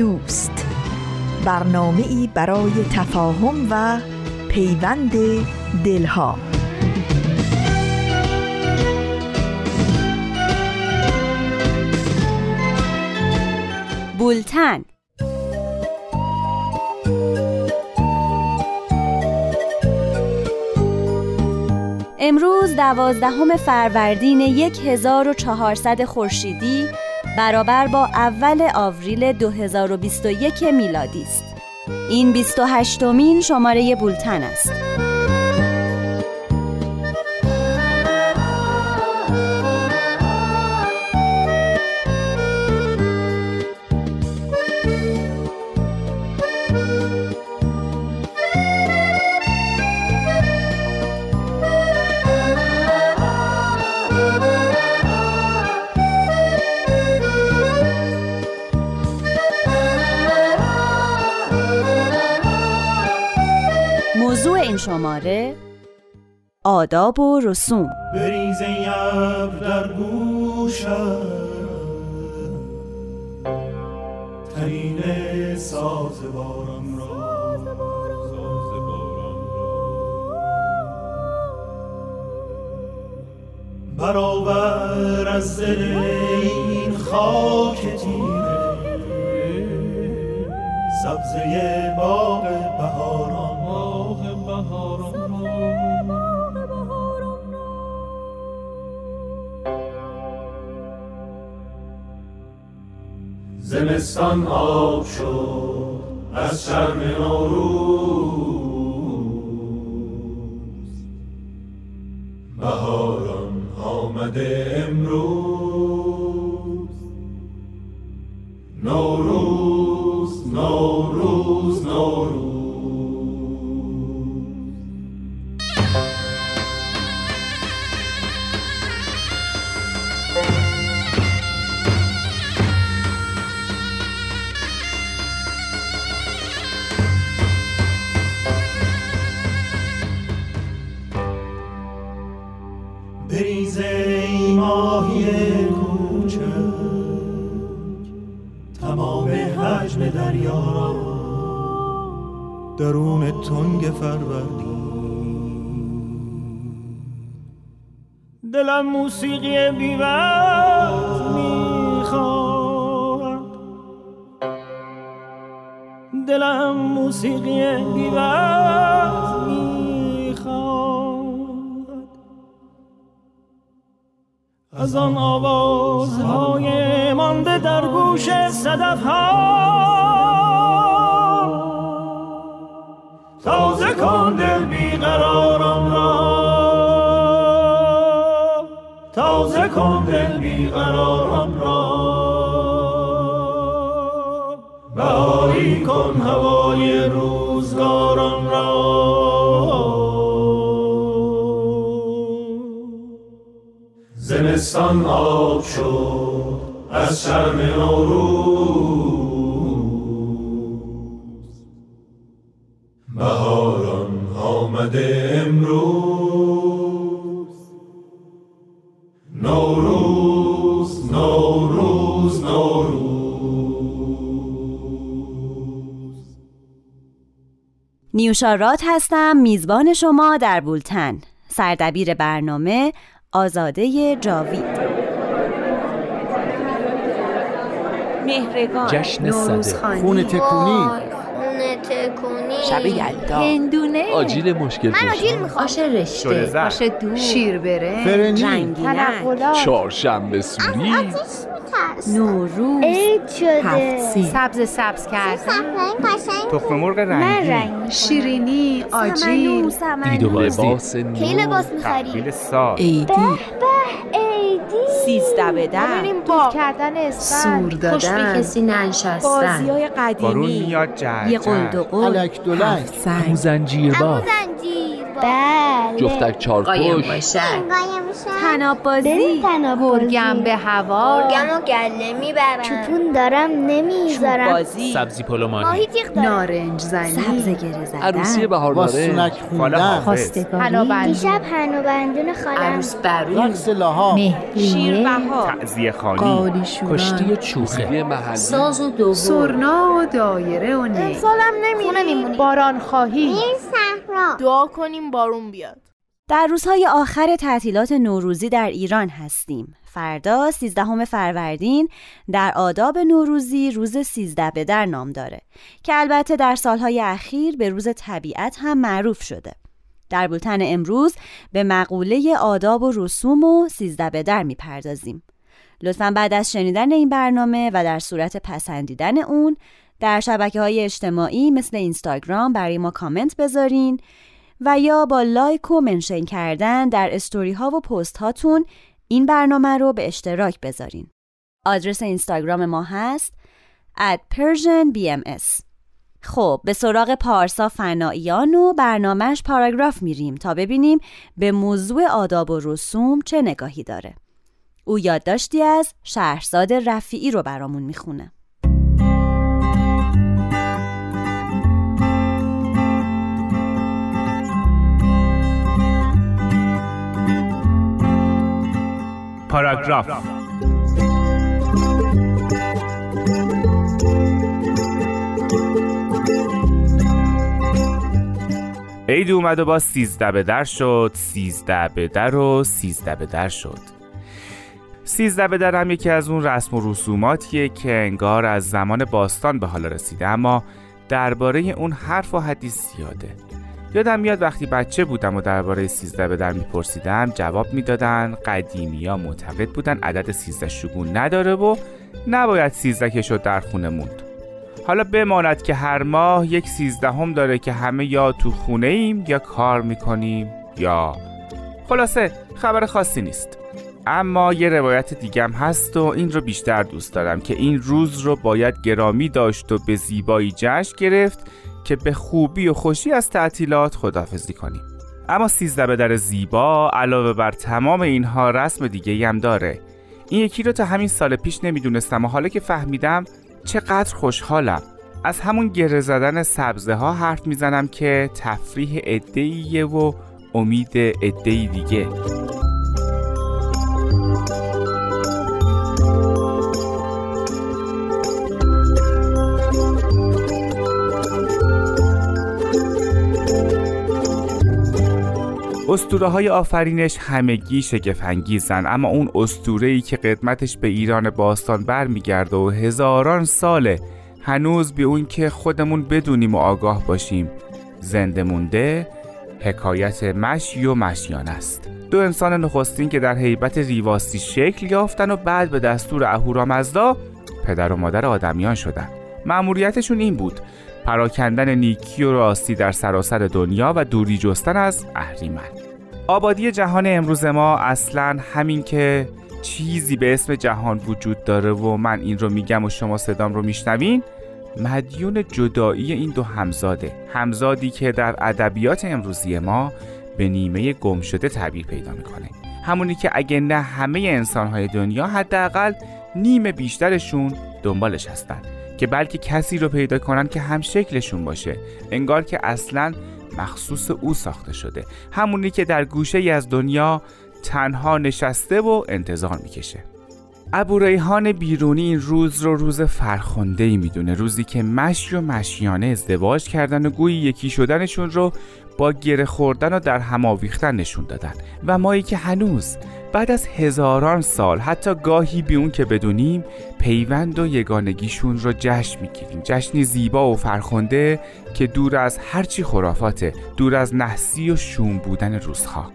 دوست. برنامه ای برای تفاهم و پیوند دلها. بولتن. امروز دوازدهم فروردین 1400 خورشیدی برابر با اول آوریل 2021 میلادی است. این 28 مین شماره بولتن است. شماره آداب و رسوم. بریز در گوشم. ترین ساز بارم را. برابر از دل این خاک تیره. سبزه باغ بهاران زمستان آب شد از شرم نوروز. بهاران آمده امروز. نوروز نوروز دریا. درون تنگ فروردین. دلم موسیقی بیوز می‌خواد. دلم موسیقی بیوز از آن آوازهای مانده در گوش صدف ها تازه کن دل بیقراران را. تازه کن دل بیقراران را. بهاری کن هوای روزگاران را. زمستان آب شد از شرم نوروز. آمده امروز. نوروز نوروز نوروز. نیوشارات هستم میزبان شما در بولتن. سردبیر برنامه آزاده جاوید. مهرگان جشن صده. خونه تکونی. تکونی شب یلدا. هندونه. آجیل مشکل من آجیل می‌خوام. آش رشته. آش دو شیر بره فرنگی رنگینک چهارشنبه سوری. نوروز عید شده هفت سبز سبز کردن. تخم مرغ رنگی شیرینی آجیل. دید و لباس کی لباس می‌خری؟ تحویل سال عیدی عیدی سیزده به در با کردن اسفند. سور خوش به دادن کسی ننشستن. بازی های بارون قدیمی میاد جر یه قلد و قل الک دلک هفت سنگ. زنجیر با بله. جفتک چارپوش قایم باشن تناب بازی. گرگم به هوا. گم و گله می‌برم. چوپون دارم نمی‌ذارم. بازی. سبزی ماهی. تیغ دارم. نارنج زنی. سبز گره عروسی زدن بهار واسونک حالا خوندن. حافظ خواستگاری دیشب دیشب هنو بندون خالم. عروس برون رقص لاها. شیر بها تعذیه خانی قالی شوران. کشتی چوخه. محلی. ساز و دوم سرنا و دایره و نی. سالم میمونیم. باران خواهی. این صحرا. دعا کنیم بارون بیاد. در روزهای آخر تعطیلات نوروزی در ایران هستیم. فردا 13 فروردین در آداب نوروزی روز 13 به در نام داره که البته در سالهای اخیر به روز طبیعت هم معروف شده. در بولتن امروز به مقوله آداب و رسوم و 13 به در می‌پردازیم. لطفا بعد از شنیدن این برنامه و در صورت پسندیدن اون در شبکه های اجتماعی مثل اینستاگرام برای ما کامنت بذارین و یا با لایک و منشن کردن در استوری ها و پست هاتون این برنامه رو به اشتراک بذارین. آدرس اینستاگرام ما هست persianbms خب به سراغ پارسا فناییان و برنامهش پاراگراف میریم تا ببینیم به موضوع آداب و رسوم چه نگاهی داره. او یادداشتی از شهرزاد رفیعی رو برامون می‌خونه. پاراگراف. عید اومد و با سیزده به در شد سیزده به در و سیزده به در شد. سیزده به در هم یکی از اون رسم و رسوماتیه که انگار از زمان باستان به حالا رسیده اما درباره اون حرف و حدیث زیاده. یادم میاد وقتی بچه بودم و درباره سیزده به در میپرسیدم جواب می‌دادن قدیمی ها معتقد بودن عدد سیزده شگون نداره و نباید سیزده که شد در خونه موند. حالا بماند که هر ماه یک سیزدهم داره که همه یا تو خونه ایم یا کار می‌کنیم یا خلاصه خبر خاصی نیست. اما یه روایت دیگم هست و این رو بیشتر دوست دارم که این روز رو باید گرامی داشت و به زیبایی جشن گرفت که به خوبی و خوشی از تعطیلات خدافزی کنیم. اما سیزده به در زیبا علاوه بر تمام اینها رسم دیگه هم داره. این یکی رو تا همین سال پیش نمی‌دونستم و حالا که فهمیدم چقدر خوشحالم. از همون گره زدن سبزه ها حرف می‌زنم که تفریح عده‌ایه و امید عده‌ای دیگه. اسطوره های آفرینش همگی شگفنگیزن اما اون اسطوره ای که قدمتش به ایران باستان برمیگرده و هزاران ساله هنوز به اون که خودمون بدونیم و آگاه باشیم. زنده مونده حکایت مشی و مشیان است. دو انسان نخستین که در حیبت ریواستی شکل یافتن و بعد به دستور اهورامزدا پدر و مادر آدمیان شدن. مأموریتشون این بود. پراکندن نیکی و راستی در سراسر دنیا و دوری جستن از اهریمن. آبادی جهان امروز ما اصلا همین که چیزی به اسم جهان وجود داره و من این رو میگم و شما صدام رو میشنوین مدیون جدایی این دو همزاده. همزادی که در ادبیات امروزی ما به نیمه گم شده تعبیر پیدا می‌کنه. همونی که اگه نه همه انسانهای دنیا حداقل نیم بیشترشون دنبالش هستن. که بلکه کسی رو پیدا کنن که هم شکلشون باشه. انگار که اصلا مخصوص او ساخته شده. همونی که در گوشه ای از دنیا تنها نشسته و انتظار می‌کشه. ابو ریحان بیرونی این روز رو روز فرخنده ای می‌دونه. روزی که مشی و مشیانه ازدواج کردن و گویی یکی شدنشون رو با گره خوردن و در هم آویختن نشون دادن. و مایی که هنوز بعد از هزاران سال حتی گاهی بی اون که بدونیم پیوند و یگانگیشون رو جشن می‌گیریم. جشنی زیبا و فرخنده که دور از هرچی خرافاته دور از نحسی و شوم بودن روزها.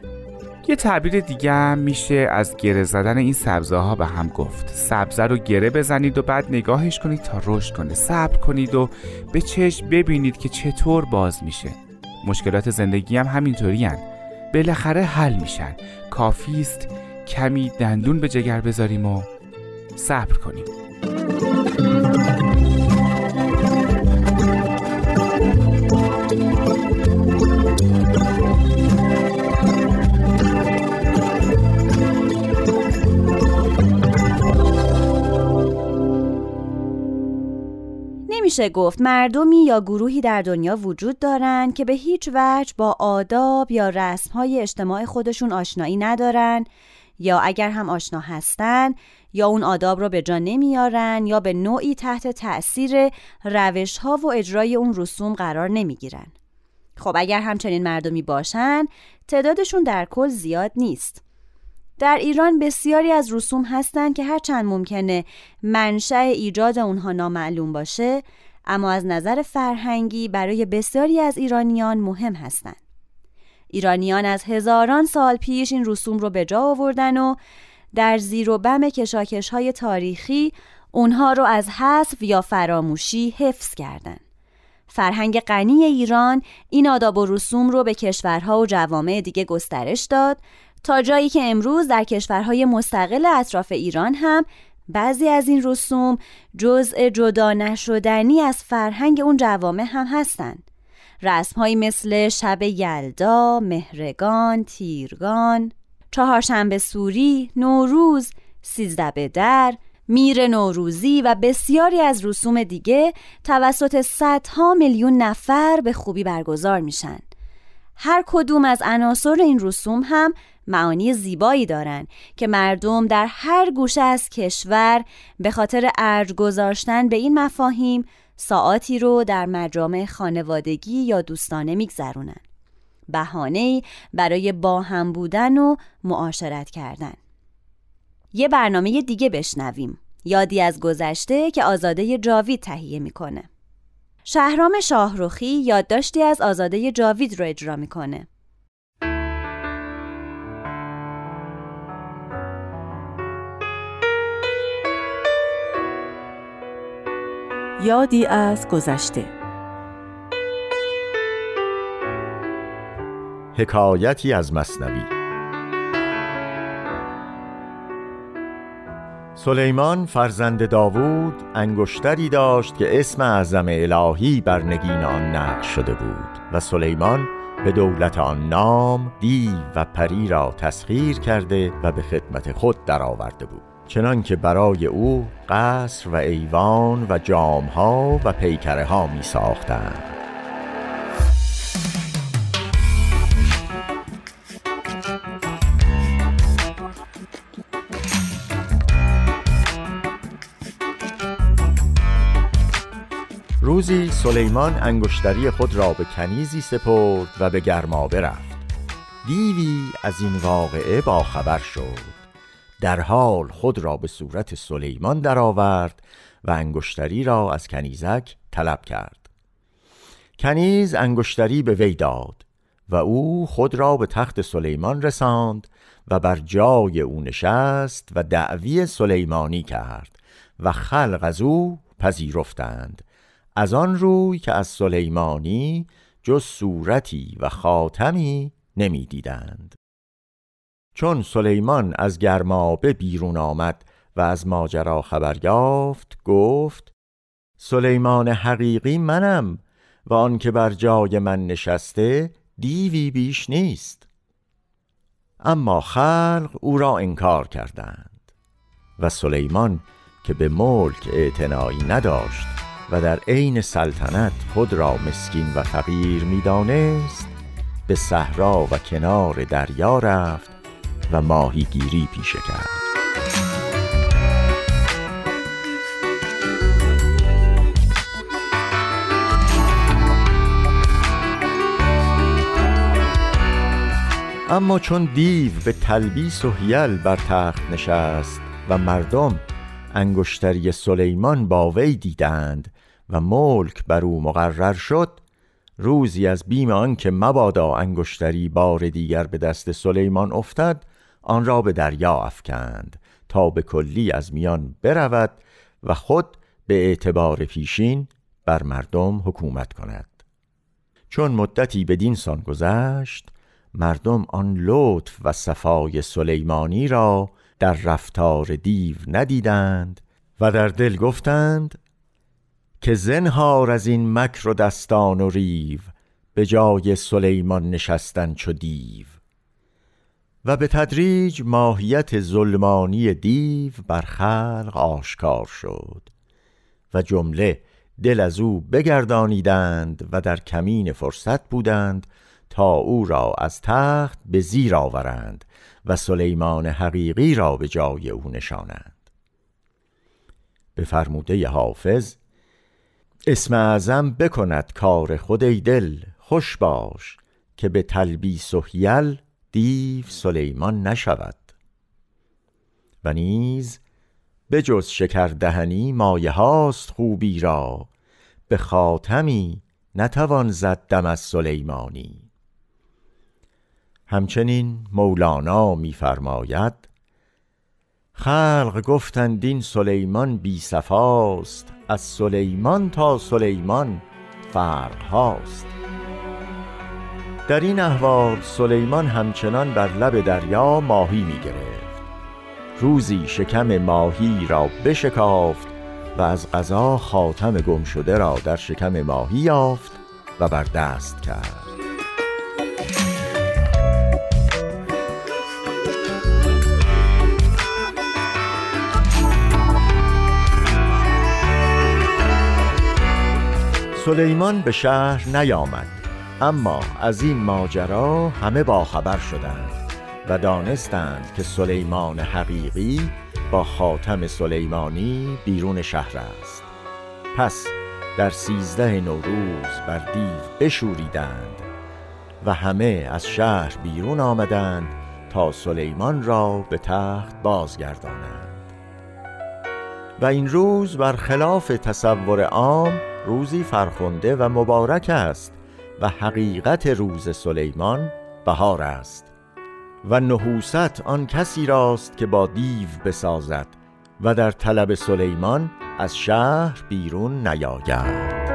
یه تعبیر دیگه هم میشه از گره زدن این سبزه ها به هم گفت. سبزه رو گره بزنید و بعد نگاهش کنید تا رشد کنه. صبر کنید و به چشم ببینید که چطور باز میشه. مشکلات زندگی هم همینطوری. بالاخره حل میشن. کافی است کمی دندون به جگر بذاریم و صبر کنیم. نمیشه گفت مردمی یا گروهی در دنیا وجود دارند که به هیچ وجه با آداب یا رسمهای اجتماع خودشون آشنایی ندارن یا اگر هم آشنا هستن یا اون آداب رو به جا نمیارن یا به نوعی تحت تأثیر روش ها و اجرای اون رسوم قرار نمی‌گیرن خب اگر همچنین مردمی باشن تعدادشون در کل زیاد نیست در ایران بسیاری از رسوم هستند که هرچند ممکنه منشأ ایجاد اونها نامعلوم باشه اما از نظر فرهنگی برای بسیاری از ایرانیان مهم هستند. ایرانیان از هزاران سال پیش این رسوم رو به جا آوردن و در زیر و بم کشاکش های تاریخی اونها رو از حذف یا فراموشی حفظ کردند. فرهنگ غنی ایران این آداب و رسوم رو به کشورها و جوامع دیگه گسترش داد تا جایی که امروز در کشورهای مستقل اطراف ایران هم بعضی از این رسوم جزء جدا نشدنی از فرهنگ اون جوامع هم هستند. رسمهایی مثل شب یلدا، مهرگان، تیرگان، چهارشنبه سوری، نوروز، سیزده به در، میر نوروزی و بسیاری از رسوم دیگه توسط صدها میلیون نفر به خوبی برگزار میشن. هر کدوم از عناصر این رسوم هم معانی زیبایی دارند که مردم در هر گوشه از کشور به خاطر ارج گذاشتن به این مفاهیم ساعاتی رو در مجامع خانوادگی یا دوستانه میگذرونن. بهانه برای با هم بودن و معاشرت کردن. یه برنامه دیگه بشنویم. یادی از گذشته که آزاده جاوید تهیه می‌کنه. شهرام شاهروخی یادداشتی از آزاده جاوید رو اجرا می‌کنه. یادی از گذشته. حکایتی از مصنوی. سلیمان فرزند داوود انگشتری داشت که اسم اعظم الهی بر نگین آن نقش شده بود و سلیمان به دولت آن نام دیو و پری را تسخیر کرده و به خدمت خود درآورده بود. چنان که برای او قصر و ایوان و جامها و پیکره ها می ساختند روزی سلیمان انگشتری خود را به کنیزی سپرد و به گرمابه رفت دیوی از این واقعه با خبر شد. در حال خود را به صورت سلیمان درآورد و انگشتری را از کنیزک طلب کرد کنیز انگشتری به وی داد و او خود را به تخت سلیمان رساند و بر جای او نشست و دعوی سلیمانی کرد و خلق از او پذیرفتند از آن روی که از سلیمانی جز صورتی و خاتمی نمی‌دیدند. چون سلیمان از گرمابه بیرون آمد و از ماجرا خبر یافت گفت سلیمان حقیقی منم و آن که بر جای من نشسته دیوی بیش نیست. اما خلق او را انکار کردند و سلیمان که به ملک اعتنایی نداشت و در عین سلطنت خود را مسکین و فقیر می‌دانست به صحرا و کنار دریا رفت و ماهیگیری پیشه کرد. اما چون دیو به تلبیس و حیل بر تخت نشست و مردم انگشتری سلیمان با وی دیدند و ملک بر او مقرر شد روزی از بیم آنکه مبادا انگشتری بار دیگر به دست سلیمان افتد آن را به دریا افکند تا به کلی از میان برود و خود به اعتبار پیشین بر مردم حکومت کند. چون مدتی بدین سان گذشت مردم آن لطف و صفای سلیمانی را در رفتار دیو ندیدند و در دل گفتند که زنهار از این مکر و دستان و ریو به جای سلیمان نشستن چو دیو. و به تدریج ماهیت ظلمانی دیو بر خلق آشکار شد و جمله دل از او بگردانیدند و در کمین فرصت بودند تا او را از تخت به زیر آورند و سلیمان حقیقی را به جای او نشانند. به فرموده حافظ اسم اعظم بکند کار خود ای دل خوش باش که به تلبیس و حیل دیو سلیمان نشود. و نیز به جز شکر دهنی مایه هاست خوبی را به خاتمی نتوان زد دم از سلیمانی. همچنین مولانا میفرماید خلق گفتند این سلیمان بی صفاست از سلیمان تا سلیمان فرق هاست. در این احوال سلیمان همچنان بر لب دریا ماهی می گرفت روزی شکم ماهی را بشکافت و از غذا خاتم گم شده را در شکم ماهی یافت و بر دست کرد. سلیمان به شهر نیامد. اما از این ماجرا همه باخبر شدند و دانستند که سلیمان حقیقی با خاتم سلیمانی بیرون شهر است. پس در سیزده نوروز بر دیو بشوریدند و همه از شهر بیرون آمدند تا سلیمان را به تخت بازگردانند. و این روز بر خلاف تصور عام روزی فرخنده و مبارک است و حقیقت روز سلیمان بهار است و نحوست آن کسی راست که با دیو بسازد و در طلب سلیمان از شهر بیرون نیاید.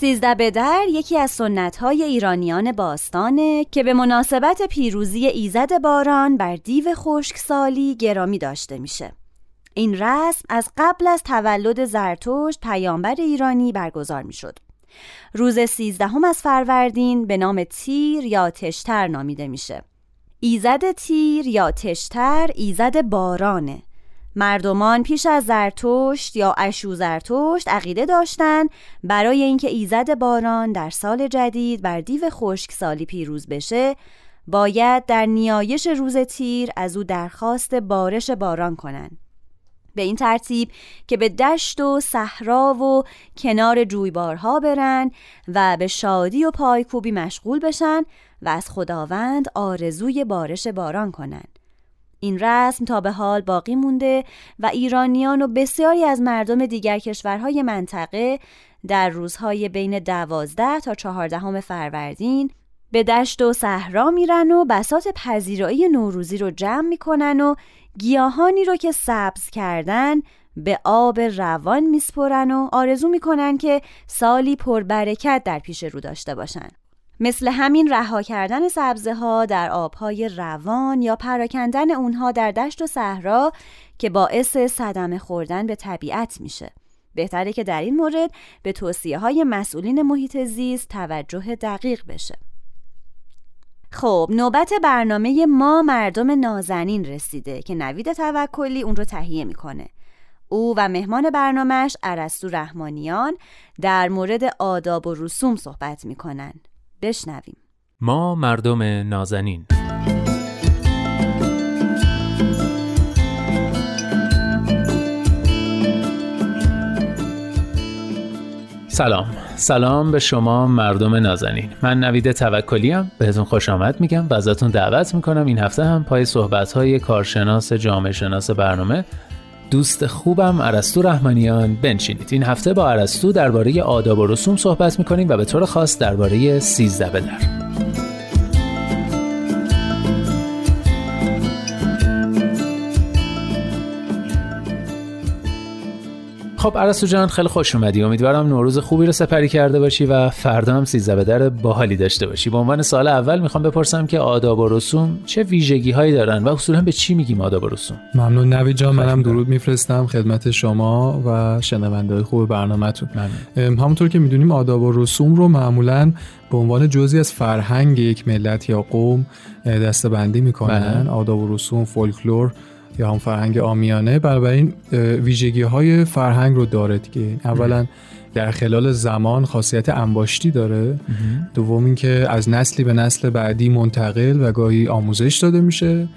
سیزده بدر یکی از سنت های ایرانیان باستانه که به مناسبت پیروزی ایزد باران بر دیو خشکسالی گرامی داشته میشه. این رسم از قبل از تولد زرتشت پیامبر ایرانی برگزار می‌شد. روز سیزدهم از فروردین به نام تیر یا تشتر نامیده میشه. ایزد تیر یا تشتر ایزد بارانه مردمان پیش از زرتشت یا اشو زرتشت عقیده داشتند برای اینکه ایزد باران در سال جدید بر دیو خشکسالی پیروز بشه باید در نیایش روز تیر از او درخواست بارش باران کنند. به این ترتیب که به دشت و صحرا و کنار جویبارها برن و به شادی و پایکوبی مشغول بشن و از خداوند آرزوی بارش باران کنند. این رسم تا به حال باقی مونده و ایرانیان و بسیاری از مردم دیگر کشورهای منطقه در روزهای بین دوازده تا چهاردهم فروردین به دشت و صحرا میرن و بسات پذیرایی نوروزی رو جمع می‌کنن و گیاهانی رو که سبز کردن به آب روان میسپرن و آرزو می‌کنن که سالی پربرکت در پیش رو داشته باشن. مثل همین رها کردن سبزه ها در آبهای روان یا پراکندن اونها در دشت و صحرا که باعث صدمه خوردن به طبیعت میشه. بهتره که در این مورد به توصیه های مسئولین محیط زیست توجه دقیق بشه. خب نوبت برنامه ما مردم نازنین رسیده که نوید توکلی اون رو تهیه می‌کنه. او و مهمان برنامهش عرستو رحمانیان در مورد آداب و رسوم صحبت می‌کنن. بشنویم. ما مردم نازنین. سلام. سلام به شما مردم نازنین. من نوید توکلیم بهتون خوش آمد میگم. و ازتون دعوت می‌کنم این هفته هم پای صحبت های کارشناس جامعه شناس برنامه دوست خوبم عرستو رحمانیان. بنشینید. این هفته با عرستو درباره آداب و رسوم صحبت می‌کنیم و به طور خاص درباره سیزده بدر خب عرستو جان خیلی خوش اومدی. امیدوارم نوروز خوبی رو سپری کرده باشی و فردا هم سیزده به در باحالی داشته باشی. به عنوان سال اول می‌خوام بپرسم که آداب و رسوم چه ویژگی هایی دارن و اصولا به چی میگیم آداب و رسوم؟ ممنون. نوید جان منم درود میفرستم. خدمت شما و شنونده های خوب برنامهتون. همونطور که می‌دونیم آداب و رسوم رو معمولا به عنوان جزی از فرهنگ یک ملت یا قوم دستبندی می‌کنن. بله. آداب و رسوم فولکلور یا هم فرهنگ آمیانه بنابراین ویژگی های فرهنگ رو داره دیگه. اولا در خلال زمان خاصیت انباشتی داره. دوم اینکه از نسلی به نسل بعدی منتقل و گاهی آموزش داده میشه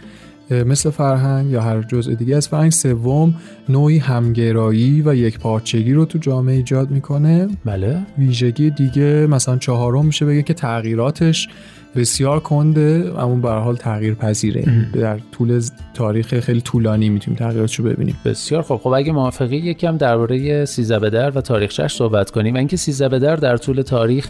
مثل فرهنگ یا هر جزء دیگه از فرهنگ. سوم نوعی همگرایی و یک پارچگی رو تو جامعه ایجاد می‌کنه. بله. ویژگی دیگه مثلا چهارم میشه بگه که تغییراتش بسیار کنده اما به حال تغییر پذیره. در طول تاریخ خیلی طولانی می‌تونیم تغییراتش رو ببینیم. بسیار خب خب اگه موافقی یکم درباره سیزده به در و تاریخچش صحبت کنیم. اینکه سیزده به در در طول تاریخ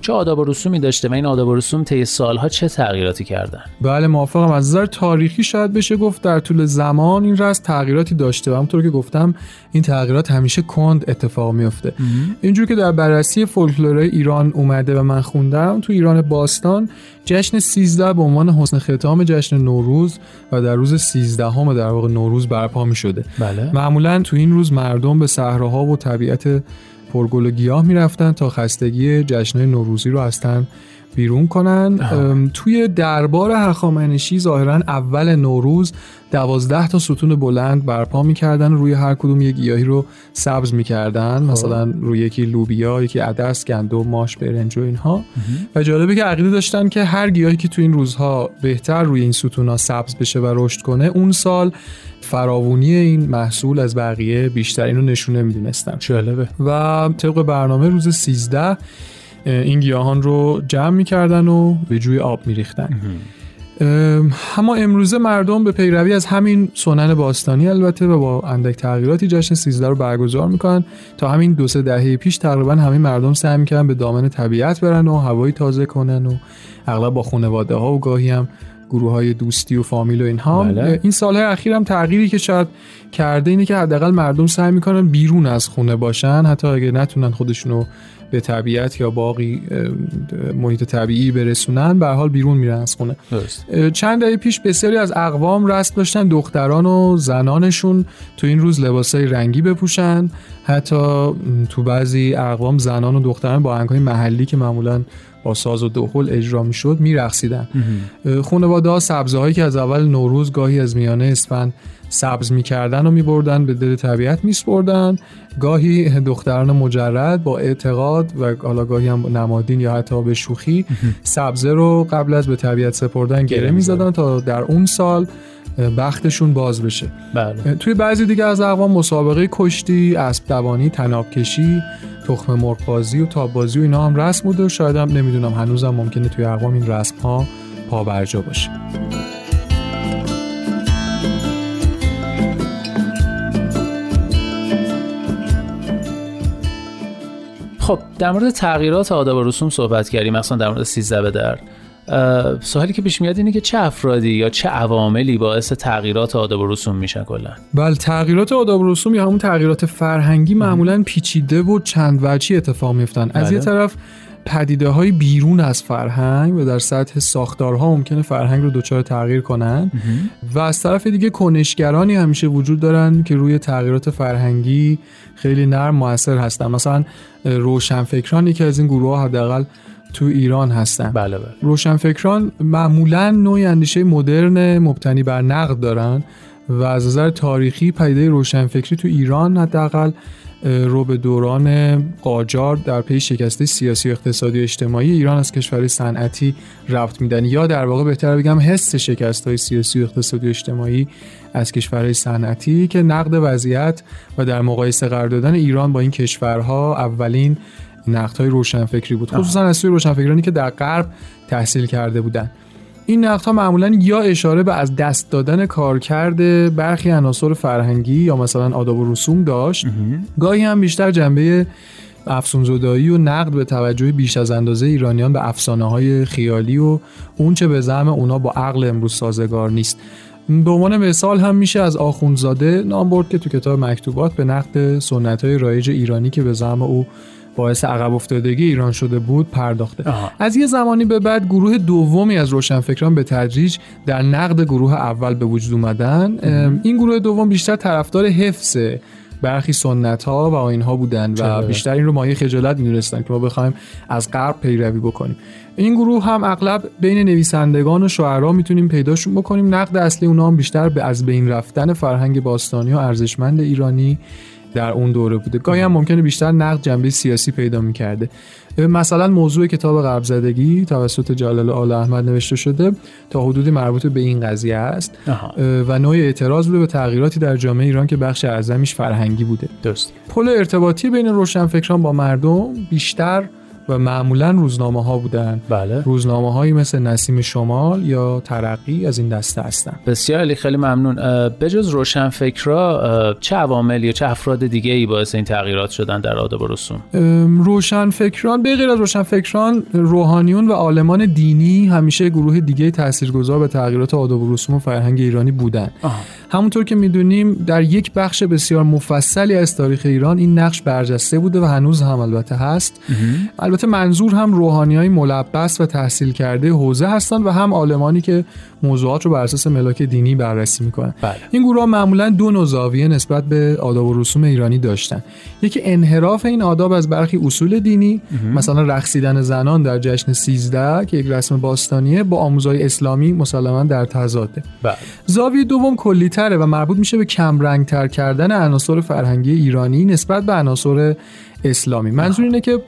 چه آداب و رسومی داشته و این آداب و رسوم طی سالها چه تغییراتی کردن؟ بله موافقم. از نظر تاریخی شاید بشه گفت در طول زمان این رسم تغییراتی داشته و همونطور که گفتم این تغییرات همیشه کند اتفاق میفته اینجور که در بررسی فولکلور ایران اومده و من خوندم تو ایران باستان جشن 13 به عنوان حسن ختام جشن نوروز و در روز 13 همه در واقع نوروز برپا می شده بله. معمولا تو این روز مردم به صحراها و طبیعت پرگل و گیاه می‌رفتن تا خستگی جشن نوروزی رو از تن بیرون کنن. توی دربار هخامنشی ظاهرا اول نوروز دوازده تا ستون بلند برپا می‌کردن. روی هر کدوم یک گیاهی رو سبز می‌کردن. مثلا روی یکی لوبیا یکی عدس گندم ماش برنج و اینها. و جالبه که عقیده داشتن که هر گیاهی که تو این روزها بهتر روی این ستون ها سبز بشه و رشد کنه اون سال فراوونی این محصول از بقیه بیشتر اینو نشونه می‌دونستن. جالبه. و طبق برنامه روز 13 این گیاهان رو جمع می‌کردن و به جوی آب میریختن. اما امروزه مردم به پیروی از همین سنن باستانی البته و با اندک تغییراتی جشن 13 رو برگزار می‌کنن تا همین دو سه دهه پیش تقریبا همه مردم سعی می‌کنن به دامن طبیعت برن و هوایی تازه کنن و اغلب با خانواده ها و گاهی هم گروه های دوستی و فامیل و اینها. بله. این سالهای اخیر هم تغییری که شاید کرده اینه که حداقل مردم سعی می‌کنن بیرون از خونه باشن حتی اگه نتونن خودشونو به طبیعت یا باقی محیط طبیعی برسونن به حال بیرون میرن از خونه. درست. چند دهه پیش بسیاری از اقوام رسم داشتن دختران و زنانشون تو این روز لباسای رنگی بپوشن. حتی تو بعضی اقوام زنان و دختران با آهنگ‌های محلی که معمولا با ساز و دخول اجرا می‌شد میرقصیدن. خانواده ها سبزه هایی که از اول نوروز گاهی از میانه اسفند سبز می‌کردن و میبردن به دل طبیعت میسپردن. گاهی دختران مجرد با اعتقاد و حالا گاهی هم نمادین یا حتی به شوخی سبزه رو قبل از به طبیعت سپردن گره می‌زدن. تا در اون سال بختشون باز بشه. بله. توی بعضی دیگه از اقوام مسابقه کشتی اسب دوانی تناب کشی تخم مرغ بازی و تاب بازی و اینا هم رسم بوده و شاید هم نمی‌دونم هنوزم ممکنه توی اقوام این رسم ها پابرجا باشه. خب در مورد تغییرات آداب و رسوم صحبت کردیم مثلا در مورد 13 به در سوالی که پیش میاد اینه که چه افرادی یا چه عواملی باعث تغییرات آداب و رسوم میشن کلا؟ بله تغییرات آداب و رسوم یا همون تغییرات فرهنگی معمولا پیچیده و چند وجهی اتفاق میفتن از یه طرف پدیده های بیرون از فرهنگ و در سطح ساختارها ممکنه فرهنگ رو دچار تغییر کنن. و از طرف دیگه کنشگرانی همیشه وجود دارن که روی تغییرات فرهنگی خیلی نرم موثر هستن. مثلا روشنفکران یکی از این گروه ها حداقل تو ایران هستن. بله بله. روشنفکران معمولا نوعی اندیشه مدرن مبتنی بر نقد دارن و از نظر تاریخی پدیده روشنفکری تو ایران حداقل رو به دوران قاجار در پی شکسته سیاسی و اقتصادی و اجتماعی ایران از کشورهای صنعتی رفت میدن. یا در واقع بهتر بگم حس شکست های سیاسی و اقتصادی و اجتماعی از کشورهای صنعتی که نقد وضعیت و در مقایسه قرار دادن ایران با این کشورها اولین نقدهای روشنفکری بود. خصوصا از سوی روشنفکرانی که در غرب تحصیل کرده بودند این نقدها معمولا یا اشاره به از دست دادن کارکرد برخی عناصر فرهنگی یا مثلا آداب و رسوم داشت. گاهی هم بیشتر جنبه افسونزدایی و نقد به توجه بیش از اندازه ایرانیان به افسانه های خیالی و اونچه به زعم اونا با عقل امروز سازگار نیست. به عنوان مثال هم میشه از آخوندزاده نام برد که تو کتاب مکتوبات به نقد سنت های رایج ایرانی که به زعم او باعث عقب افتادگی ایران شده بود پرداخته. آها. از یه زمانی به بعد گروه دومی از روشنفکران به تدریج در نقد گروه اول به وجود اومدن. این گروه دوم بیشتر طرفدار حفظ برخی سنت ها و آین ها بودن و؟ بیشتر این رو مایه خجالت می‌دونستن که ما بخوایم از غرب پیروی بکنیم. این گروه هم اغلب بین نویسندگان و شاعرها می‌تونیم پیداشون بکنیم. نقد اصلی اونا هم بیشتر به از بین رفتن فرهنگ باستانی و ارزشمند ایرانی. در اون دوره بوده. گاهی هم ممکنه بیشتر نقد جنبه سیاسی پیدا می‌کرده. مثلا موضوع کتاب غرب زدگی توسط جلال آل احمد نوشته شده تا حدودی مربوط به این قضیه است. و نوع اعتراض بوده به تغییراتی در جامعه ایران که بخش اعظمیش فرهنگی بوده. درست پل ارتباطی بین روشنفکران با مردم بیشتر و معمولا روزنامه ها بودن. بله. روزنامه هایی مثل نسیم شمال یا ترقی از این دسته هستن. بسیار عالی خیلی ممنون. بجز روشنفکرا اه، چه عوامل یا چه افراد دیگه ای باعث این تغییرات شدن در آداب و رسوم؟ ام، روشنفکران به غیر از روشنفکران روحانیون و عالمان دینی همیشه گروه دیگه تاثیرگذار به تغییرات آداب و رسوم و فرهنگ ایرانی بودن. همونطور که می‌دونیم در یک بخش بسیار مفصلی از تاریخ ایران این نقش برجسته بوده و هنوز هم البته هست. البته منظور هم روحانی های ملبس و تحصیل کرده حوزه هستند و هم عالمانی که موضوعات رو بر اساس ملاک دینی بررسی می‌کنن. بله. این گروه ها معمولا دو نوع زاویه نسبت به آداب و رسوم ایرانی داشتن. یکی انحراف این آداب از برخی اصول دینی مثلا رقصیدن زنان در جشن 13 که یک رسم باستانیه با آموزهای اسلامی مسلما در تضاده. بله. زاویه دوم کلیتره و مربوط میشه به کم تر کردن عناصر فرهنگی ایرانی نسبت به عناصر اسلامی. منظور اینه که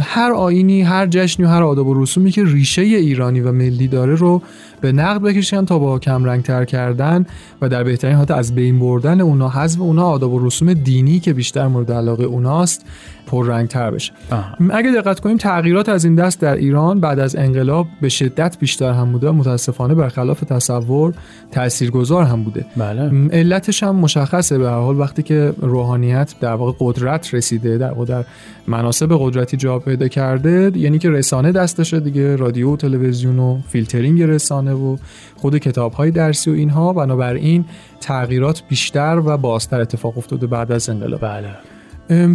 هر آینی هر جشنی و هر آداب و رسومی که ریشه ایرانی و ملی داره رو به نقد بکشن تا با کم تر کردن و در بهترین حالت از بین بردن اونا حذف اونا آداب و رسوم دینی که بیشتر مورد علاقه اوناست پررنگتر بشه. آها. اگه دقت کنیم تغییرات از این دست در ایران بعد از انقلاب به شدت بیشتر هم بوده متاسفانه برخلاف تصور تاثیرگذار هم بوده. بله. علتش هم مشخصه به هر حال وقتی که روحانیت در واقع قدرت رسیده در واقع در مناصب قدرتی جا پیدا کرده یعنی که رسانه دستشه دیگه رادیو و تلویزیون و فیلترینگ رسانه و خود کتاب های درسی و اینها. بنابراین تغییرات بیشتر و بازتر اتفاق افتاده بعد از انقلاب. بله.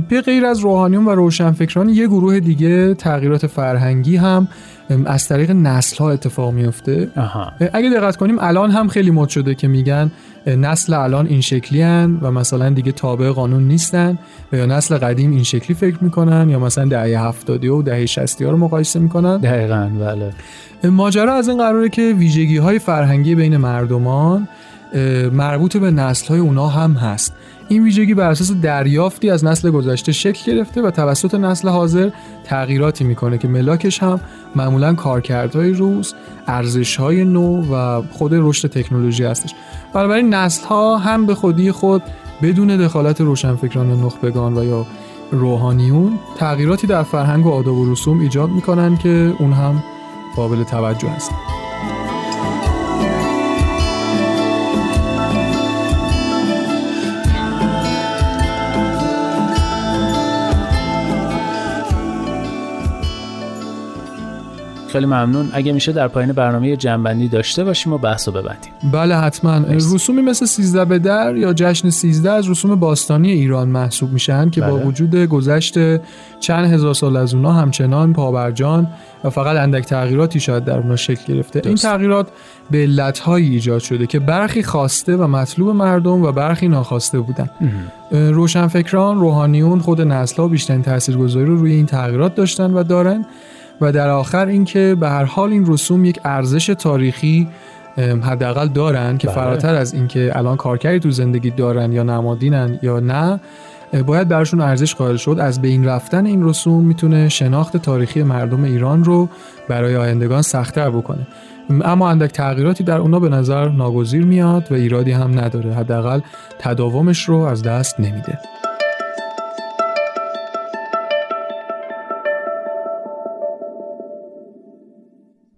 به غیر از روحانیون و روشنفکران یه گروه دیگه تغییرات فرهنگی هم از طریق نسل ها اتفاق میفته اگه دقت کنیم الان هم خیلی مد شده که میگن نسل الان این شکلی هن و مثلا دیگه تابع قانون نیستن و یا نسل قدیم این شکلی فکر می‌کنن یا مثلا دهه هفتادی و دهه شستی ها رو مقایسه می‌کنن. دقیقا بله. ماجرا از این قراره که ویژگی های فرهنگی بین مردمان مربوط به نسل های اونا هم هست. این ویژگی بر اساس دریافتی از نسل گذشته شکل گرفته و توسط نسل حاضر تغییراتی می‌کنه که ملاکش هم معمولا کارکردهای روز ارزشهای نو و خود رشد تکنولوژی هستش. بنابراین نسل ها هم به خودی خود بدون دخالت روشنفکران نخبگان و یا روحانیون تغییراتی در فرهنگ و آداب و رسوم ایجاد می‌کنن که اون هم قابل توجه است خیلی ممنون. اگه میشه در پایین برنامه جنبندی داشته باشیم و بحث رو ببندیم. بله حتما. رسومی مثل سیزده به در یا جشن سیزده از رسوم باستانی ایران محسوب میشن که با بله. وجود گذشت چند هزار سال از اونا همچنان پابرجان و فقط اندک تغییراتی شاید در اونا شکل گرفته. این درست. تغییرات به علتهایی ایجاد شده که برخی خواسته و مطلوب مردم و برخی ناخواسته بودن. روشنفکران روحانیون خود نسل‌ها بیشترین تاثیرگذاری رو روی این تغییرات داشتن و دارن. و در آخر اینکه به هر حال این رسوم یک ارزش تاریخی حداقل دارن که بله. فراتر از اینکه الان کارکردی تو زندگی دارن یا نمادینن یا نه باید براشون ارزش قائل شد. از بین رفتن این رسوم می‌تونه شناخت تاریخی مردم ایران رو برای آیندگان سختتر بکنه. ام، اما اندک تغییراتی در اونا به نظر ناگزیر میاد و ایرادی هم نداره. حداقل تداومش رو از دست نمیده.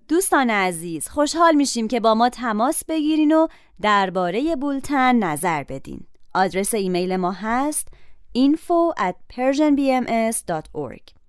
دوستان عزیز خوشحال میشیم که با ما تماس بگیرین و درباره بولتن نظر بدین. آدرس ایمیل ما هست info at persianbms.org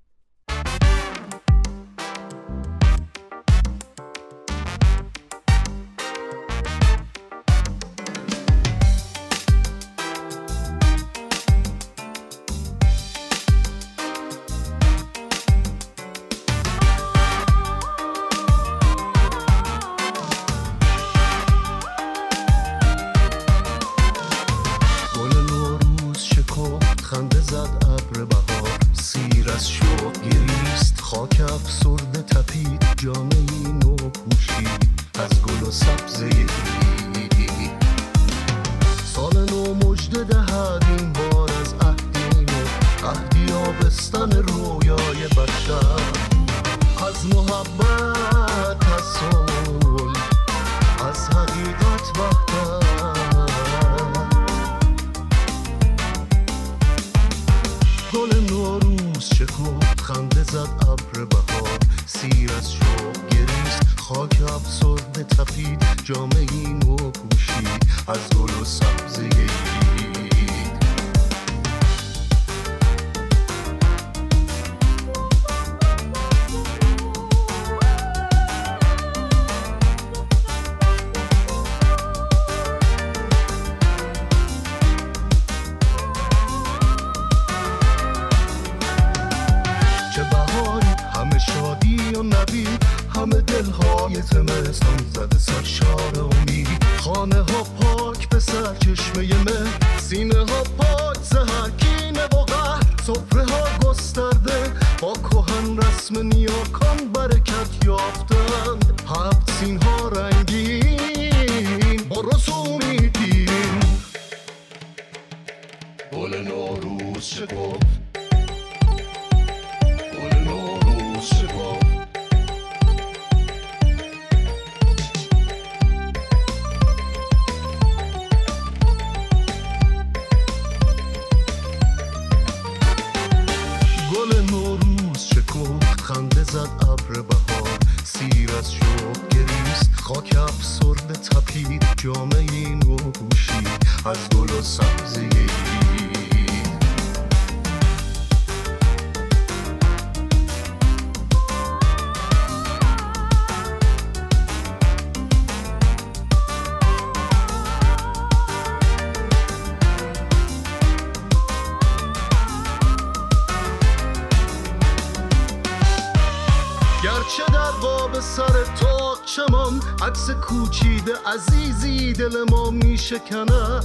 عکس کوچیده عزیزی دل ما می شکنه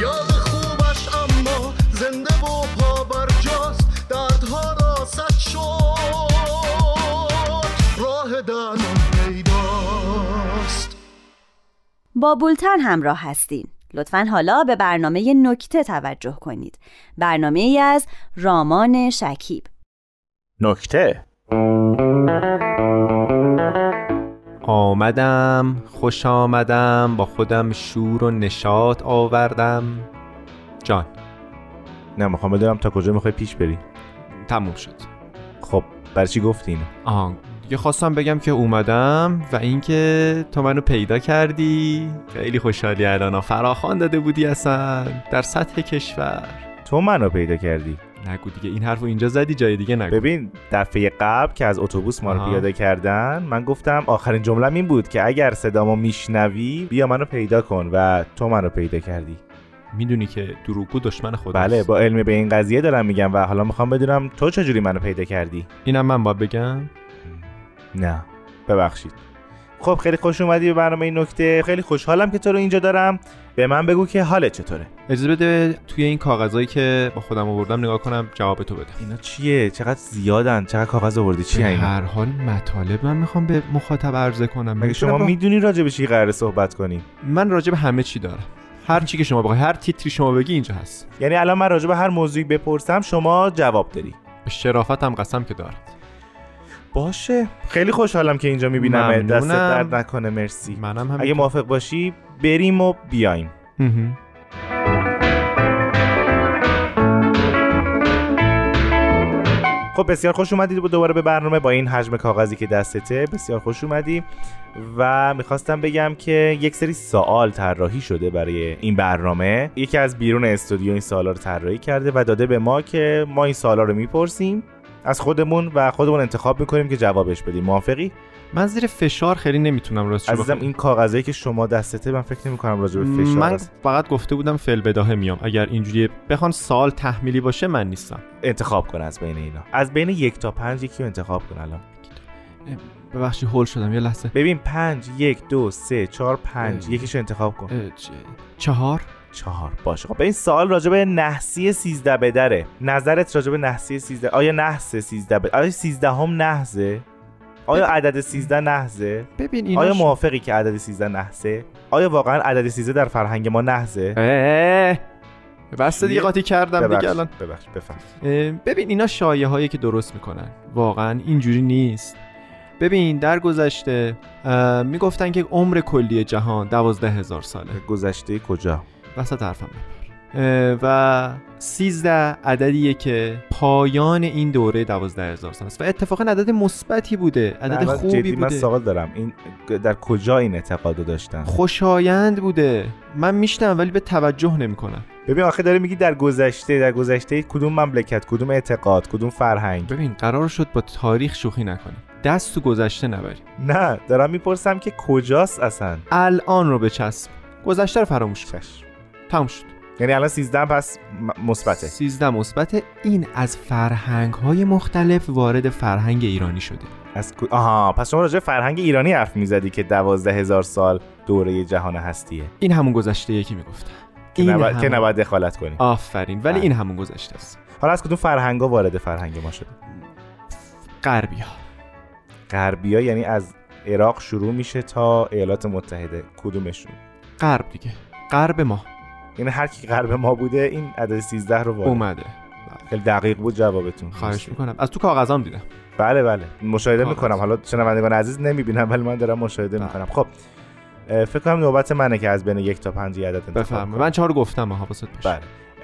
یاد خوبش اما زنده و پا بر جاست دردها را سد شد. راه درمان پیداست. با بولتن همراه هستین لطفا حالا به برنامه نکته توجه کنید. برنامه ای از رامان شکیب. نکته؟ آمدم خوش آمدم با خودم شور و نشاط آوردم. جان. نه می‌خوام بدونم تا کجا می‌خوای پیش بری؟ تموم شد. خب برای چی گفتی اینو؟ آه دیگه خواستم بگم که اومدم و اینکه تو منو پیدا کردی. خیلی خوشحالی الان. فراخوان داده بودی اصلا در سطح کشور. تو منو پیدا کردی؟ نگو دیگه. این حرفو اینجا زدی جای دیگه نگو. ببین دفعه قبل که از اتوبوس ما رو. پیاده کردن من گفتم آخرین جمله این بود که اگر صدامو میشنوی بیا منو پیدا کن و تو منو پیدا کردی. می‌دونی که دروغگو دشمن خود بله با علم به این قضیه دارم میگم و حالا می‌خوام بدونم تو چجوری منو پیدا کردی. اینم من باید بگم؟ نه ببخشید. خب خیلی خوش اومدی به برنامه این نکته. خیلی خوشحالم که تو رو اینجا دارم. به من بگو که حالت چطوره. اجازه بده توی این کاغذایی که با خودم آوردم نگاه کنم جواب تو بدم. اینا چیه؟ چقدر زیادن؟ چقدر کاغذ آوردی؟ به اینا؟ هر حال مطالب من می‌خوام به مخاطب عرضه کنم. مگه شما با- می‌دونی راجع به چی قراره صحبت کنیم من راجع به همه چی دارم. هر چی که شما بخوای هر تیتری شما بگی اینجا هست. یعنی الان من راجع به هر موضوعی بپرسم شما جواب داری. به شرافتم قسم که دارم. باشه. خیلی خوشحالم که اینجا می‌بینم دست. درد نکنه. مرسی. منم هم اگه موافق باشی بریم و بیایم. خب بسیار خوش اومدید دوباره به برنامه با این حجم کاغذی که دستته. بسیار خوش اومدی. و می‌خواستم بگم که یک سری سوال طراحی شده برای این برنامه. یکی از بیرون استودیو این سوالا رو طراحی کرده و داده به ما که ما این سوالا رو می‌پرسیم. از خودمون و خودمون انتخاب می‌کنیم که جوابش بدیم. موافقی؟ من زیر فشار خیلی نمی‌تونم راستش عزیزم این کاغذایی که شما دستته من فکر نمی کنم راجع به فشار من است. فقط گفته بودم فعل بداهه میام. اگر اینجوری بخوان سال تحمیلی باشه من نیستم. انتخاب کن از بین اینا. از بین یک تا پنج یکی رو انتخاب کن الان. ببخشید هول شدم. یه لحظه. ببین پنج یک دو سه چهار پنج. یکیشو انتخاب کن. چهار؟ چهار. باشه. خب به این سوال راجع به نحسی 13 بدره نظرت راجع به نحسی 13 آیا نحس 13 بدر آیا 13 هم نحسه؟ آیا عدد 13 نحسه؟ ببین اینا آیا موافقی که عدد 13 نحسه؟ آیا واقعا عدد 13 در فرهنگ ما نحسه؟ اه، بس دیگه قاطی کردم دیگه ببخش الان. ببخش بفهم ببین اینا شایعه هایی که درست می‌کنن. واقعا اینجوری نیست. ببین در گذشته می‌گفتن که عمر کلی جهان دوازده هزار ساله. گذشته کجا؟ وسط حرفم و سیزده عددیه که پایان این دوره دوازده هزار سال است. و اتفاقا عدد مثبتی بوده عدد خوبی جدی من بوده. سوال دارم. این در کجا این اعتقادو داشتن؟ خوشایند بوده. من میشتم ولی به توجه نمی‌کنم. ببین آخه داره میگی در گذشته در گذشته کدوم مملکت کدوم اعتقاد کدوم فرهنگ؟ ببین قرار شد با تاریخ شوخی نکنیم دست تو گذشته نبری. نه دارم می‌پرسم که کجاست اصلا؟ الان رو بچسب. گذشته رو فراموش کن. تموم شد. یعنی الان 13 پس مثبته. 13 مثبت این از فرهنگ های مختلف وارد فرهنگ ایرانی شده. از آها پس شما راجع به فرهنگ ایرانی حرف می‌زدی که دوازده هزار سال دوره جهان هستیه. این همون گذشته که می‌گفتم که, این نباید... که همون- نباید دخالت کنی. آفرین. ولی بله. این همون گذشته است. حالا از کدوم فرهنگا وارد فرهنگ ما شده؟ غربی ها غربیا یعنی از عراق شروع میشه تا ایالات متحده. کدومشون؟ غرب دیگه. غرب ما. یعنی هر کی غرب ما بوده این عدد 13 رو وارد اومده. خیلی دقیق بود جوابتون. خواهش می‌کنم. از تو کاغذام دیدم. بله بله. مشاهده کاغذ. می‌کنم. حالا شنوندگان عزیز نمی‌بینم ولی من دارم مشاهده بله. می‌کنم. خب فکر کنم نوبت منه که از بین یک تا پنج عدد انتخاب بفرمایید. من چهار گفتم ها حواست باشه بله.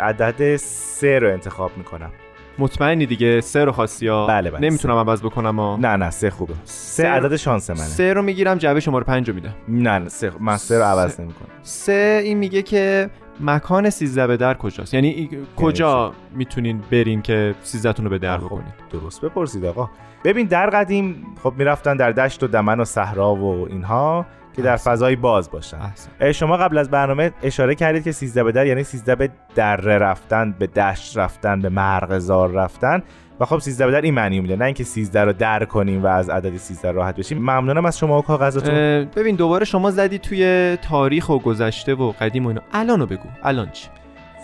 عدد سه رو انتخاب می‌کنم. مطمئنی دیگه؟ سه رو خواستی ها بله، بله، نمی‌تونم عوض بکنم ها. نه نه سه خوبه. سه سه- عدد شانس منه. سه رو می‌گیرم جعبه شماره پنج رو میدم. نه نه سه من سه رو عوض. نمی‌کنم. سه این میگه که مکان سیزده به در کجاست؟ یعنی کجا می‌تونین برین که سیزدتون رو به در خب، بکنید درست بپرسید آقا. ببین در قدیم خب می‌رفتن در دشت و دمن و صحرا و اینها که در. فضای باز باشن. احسن. شما قبل از برنامه اشاره کردید که 13 به در یعنی 13 به دره رفتن به دشت رفتن به مرغزار رفتن. و خب 13 به در این معنی میده. نه اینکه 13 رو در کنیم و از عدد 13 راحت بشیم. ممنونم از شما و کاغذتون اه، ببین دوباره شما زدی توی تاریخ و گذشته و قدیم و اینا. الانو بگو. الان چی؟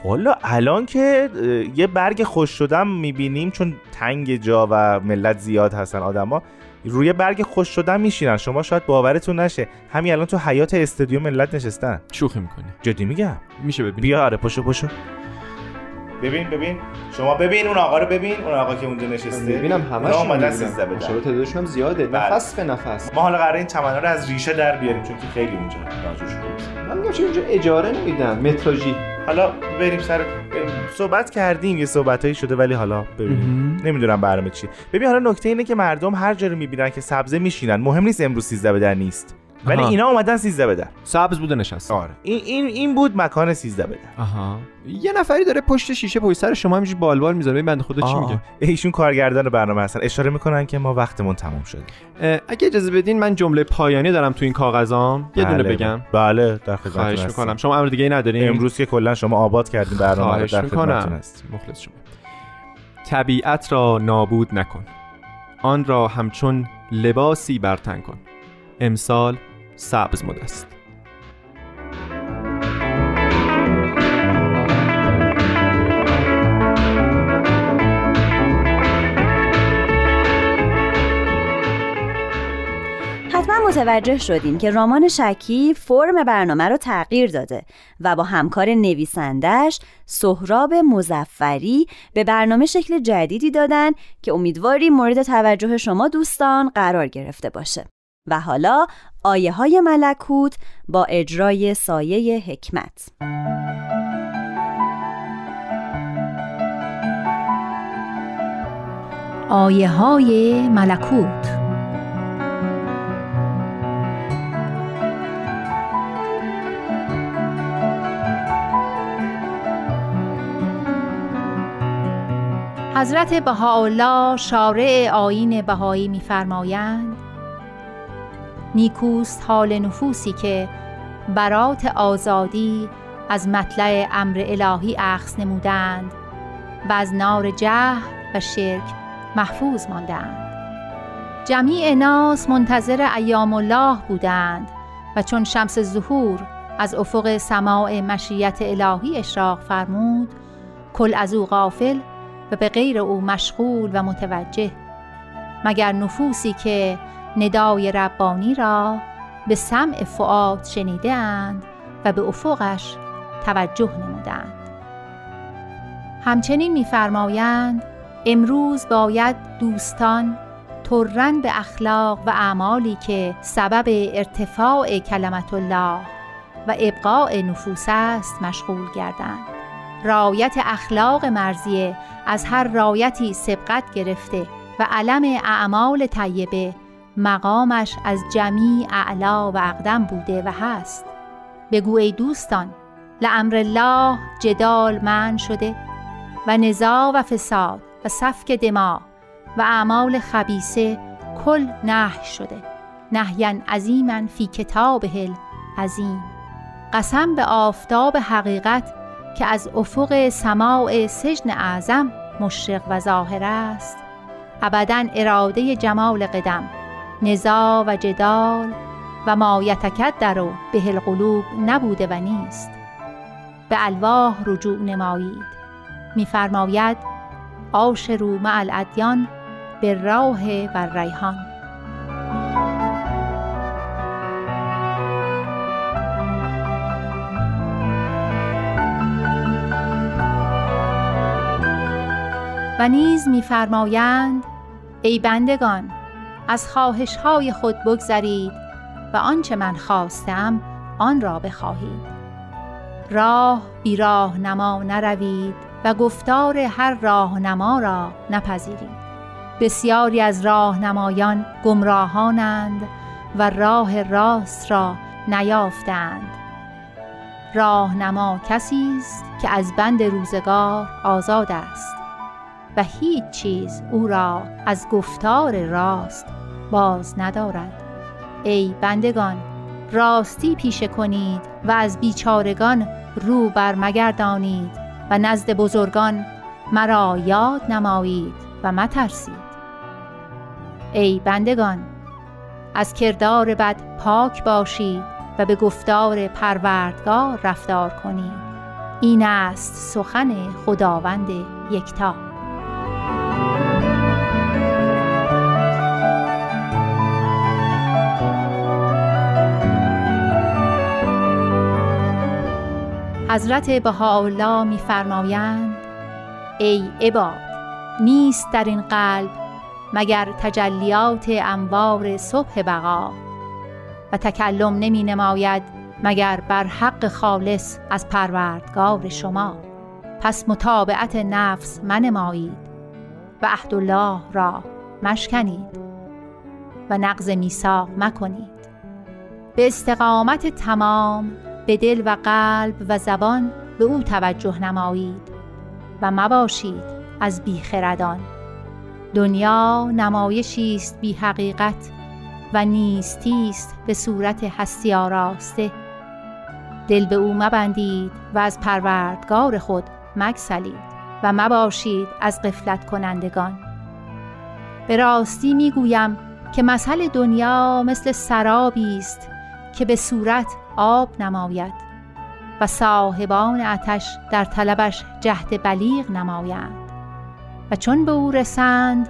والا الان که یه برگ خوش شدم می‌بینیم چون تنگ جا و ملت زیاد هستن آدما. روی برگ خوش شدن میشینن. شما شاید باورتون نشه. همین الان تو حیات استادیوم ملت نشستن. شوخی می‌کنی. جدی میگم؟ میشه ببینی. بیا آره پشو پشو. ببین ببین. شما ببین اون آقا رو ببین. اون آقا که اونجا نشسته. ببینم همش اومدن 13 بدن تعدادشون هم زیاده. بله. نفس به نفس. ما حالا قراره این چمنا رو از ریشه در بیاریم چون که خیلی اونجا ناجور شده من میگم چرا اینجا اجاره نمیدن متراژی حالا بریم سر بریم. صحبت کردیم یه صحبتایی شده ولی حالا ببینیم. نمی‌دونم برنامه چی. ببین حالا نکته اینه که مردم هر جا رو می‌بینن که سبزه میشینن. مهم نیست امروز 13 بدر نیست. ولی. اینا اومدن 13 بدر سبز بوده نشست. آره. این این این بود مکان 13 بدر آها. یه نفری داره پشت شیشه پشت سر شما همینجوری بالبال می‌ذاره. ببین بنده خدا چی میگه؟ ایشون کارگردان برنامه هستن. اشاره می‌کنن که ما وقتمون تموم شده. اگه اجازه بدین من جمله پایانی دارم تو این کاغذام. یه دونه بله، بگم. بله در هستیم. می‌کنم. شما امر دیگه ای ندارین؟ امروز که کلا شما آباد کردین برنامه رو در خدمتتون هستیم مخلص شما. طبیعت را نابود نکن. آن را همچون لباسی برتن کن. امسال سبز مد است. حتما متوجه شدین که رمان شکی فرم برنامه رو تغییر داده و با همکار نویسندش سهراب مزفری به برنامه شکل جدیدی دادن که امیدواری مورد توجه شما دوستان قرار گرفته باشه. و حالا آیه های ملکوت با اجرای سایه حکمت. آیه های ملکوت. حضرت بهاءالله شارع آیین بهایی می‌فرمایند نیکوست حال نفوسی که برات آزادی از مطلع امر الهی اخذ نمودند و از نار جهل و شرک محفوظ ماندند. جمیع ناس منتظر ایام الله بودند و چون شمس ظهور از افق سماع مشیت الهی اشراق فرمود کل از او غافل و به غیر او مشغول و متوجه. مگر نفوسی که ندای ربانی را به سمع فعاد شنیده اند و به افقش توجه نمودند. همچنین می‌فرمایند امروز باید دوستان ترن به اخلاق و اعمالی که سبب ارتفاع کلمت الله و ابقاء نفوس است مشغول گردند. رایت اخلاق مرزیه از هر رایتی سبقت گرفته و علم اعمال طیبه مقامش از جمیع اعلا و اقدم بوده و هست. بگو ای دوستان لامر الله جدال من شده و نزاع و فساد و سفک دماغ و اعمال خبیسه کل نهی شده. نهیا عظیما فی کتابه عظیم قسم به آفتاب حقیقت که از افق سماع سجن اعظم مشرق و ظاهر است. ابدا اراده جمال قدم. نزاع و جدال و ما در و به القلوب نبوده و نیست. به الواح رجوع نمایید. میفرماید آشرو مع الادیان به راه و ریحان. و نیز میفرمایند ای بندگان از خواهش های خود بگذرید و آنچه من خواستم آن را بخواهید. راه بی راه نما نروید و گفتار هر راهنما را نپذیرید. بسیاری از راهنمایان گمراهانند و راه راست را نیافتند. راهنما کسی است که از بند روزگار آزاد است؟ و هیچ چیز او را از گفتار راست باز ندارد. ای بندگان راستی پیشه کنید و از بیچارگان رو بر مگردانید و نزد بزرگان مرا یاد نمایید و مترسید. ای بندگان از کردار بد پاک باشید و به گفتار پروردگار رفتار کنید این است سخن خداوند یکتا. حضرت بهاءالله میفرمایند ای عباد نیست در این قلب مگر تجلیات انوار صبح بقا و تکلم نمی نماید مگر بر حق خالص از پروردگار شما. پس متابعت نفس منمایید و عهدالله را مشکنید و نقض میثاق مکنید. به استقامت تمام به دل و قلب و زبان به او توجه نمایید و مباشید از بیخردان. دنیا نمایشی است بی حقیقت و نیستی است به صورت هستی آراسته. دل به او مبندید و از پروردگار خود مگسلید و مباشید از قفلت کنندگان. به راستی می‌گویم که مثل دنیا مثل سرابی است که به صورت آب نماید و صاحبان آتش در طلبش جهد بلیغ نمایند و چون به او رسند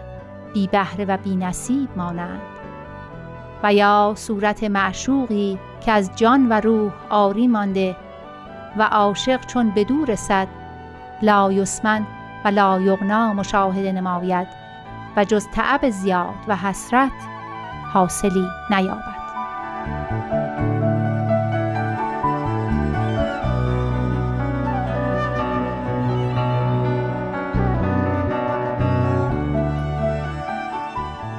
بی بهره و بی نصیب مانند و یا صورت معشوقی که از جان و روح آری مانده و عاشق چون به دور رسد لا یسمن و لا یغنا مشاهده نماید و جز تعب زیاد و حسرت حاصلی نیابد.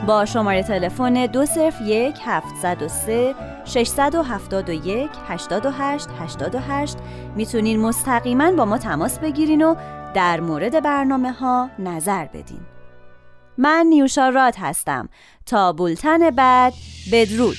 با شماره تلفن دو صرف یک هفت و سه 671 88 88 می‌تونین مستقیما با ما تماس بگیرین و در مورد برنامه ها نظر بدین. من نیوشا راد هستم. تا بولتن بعد بدرود.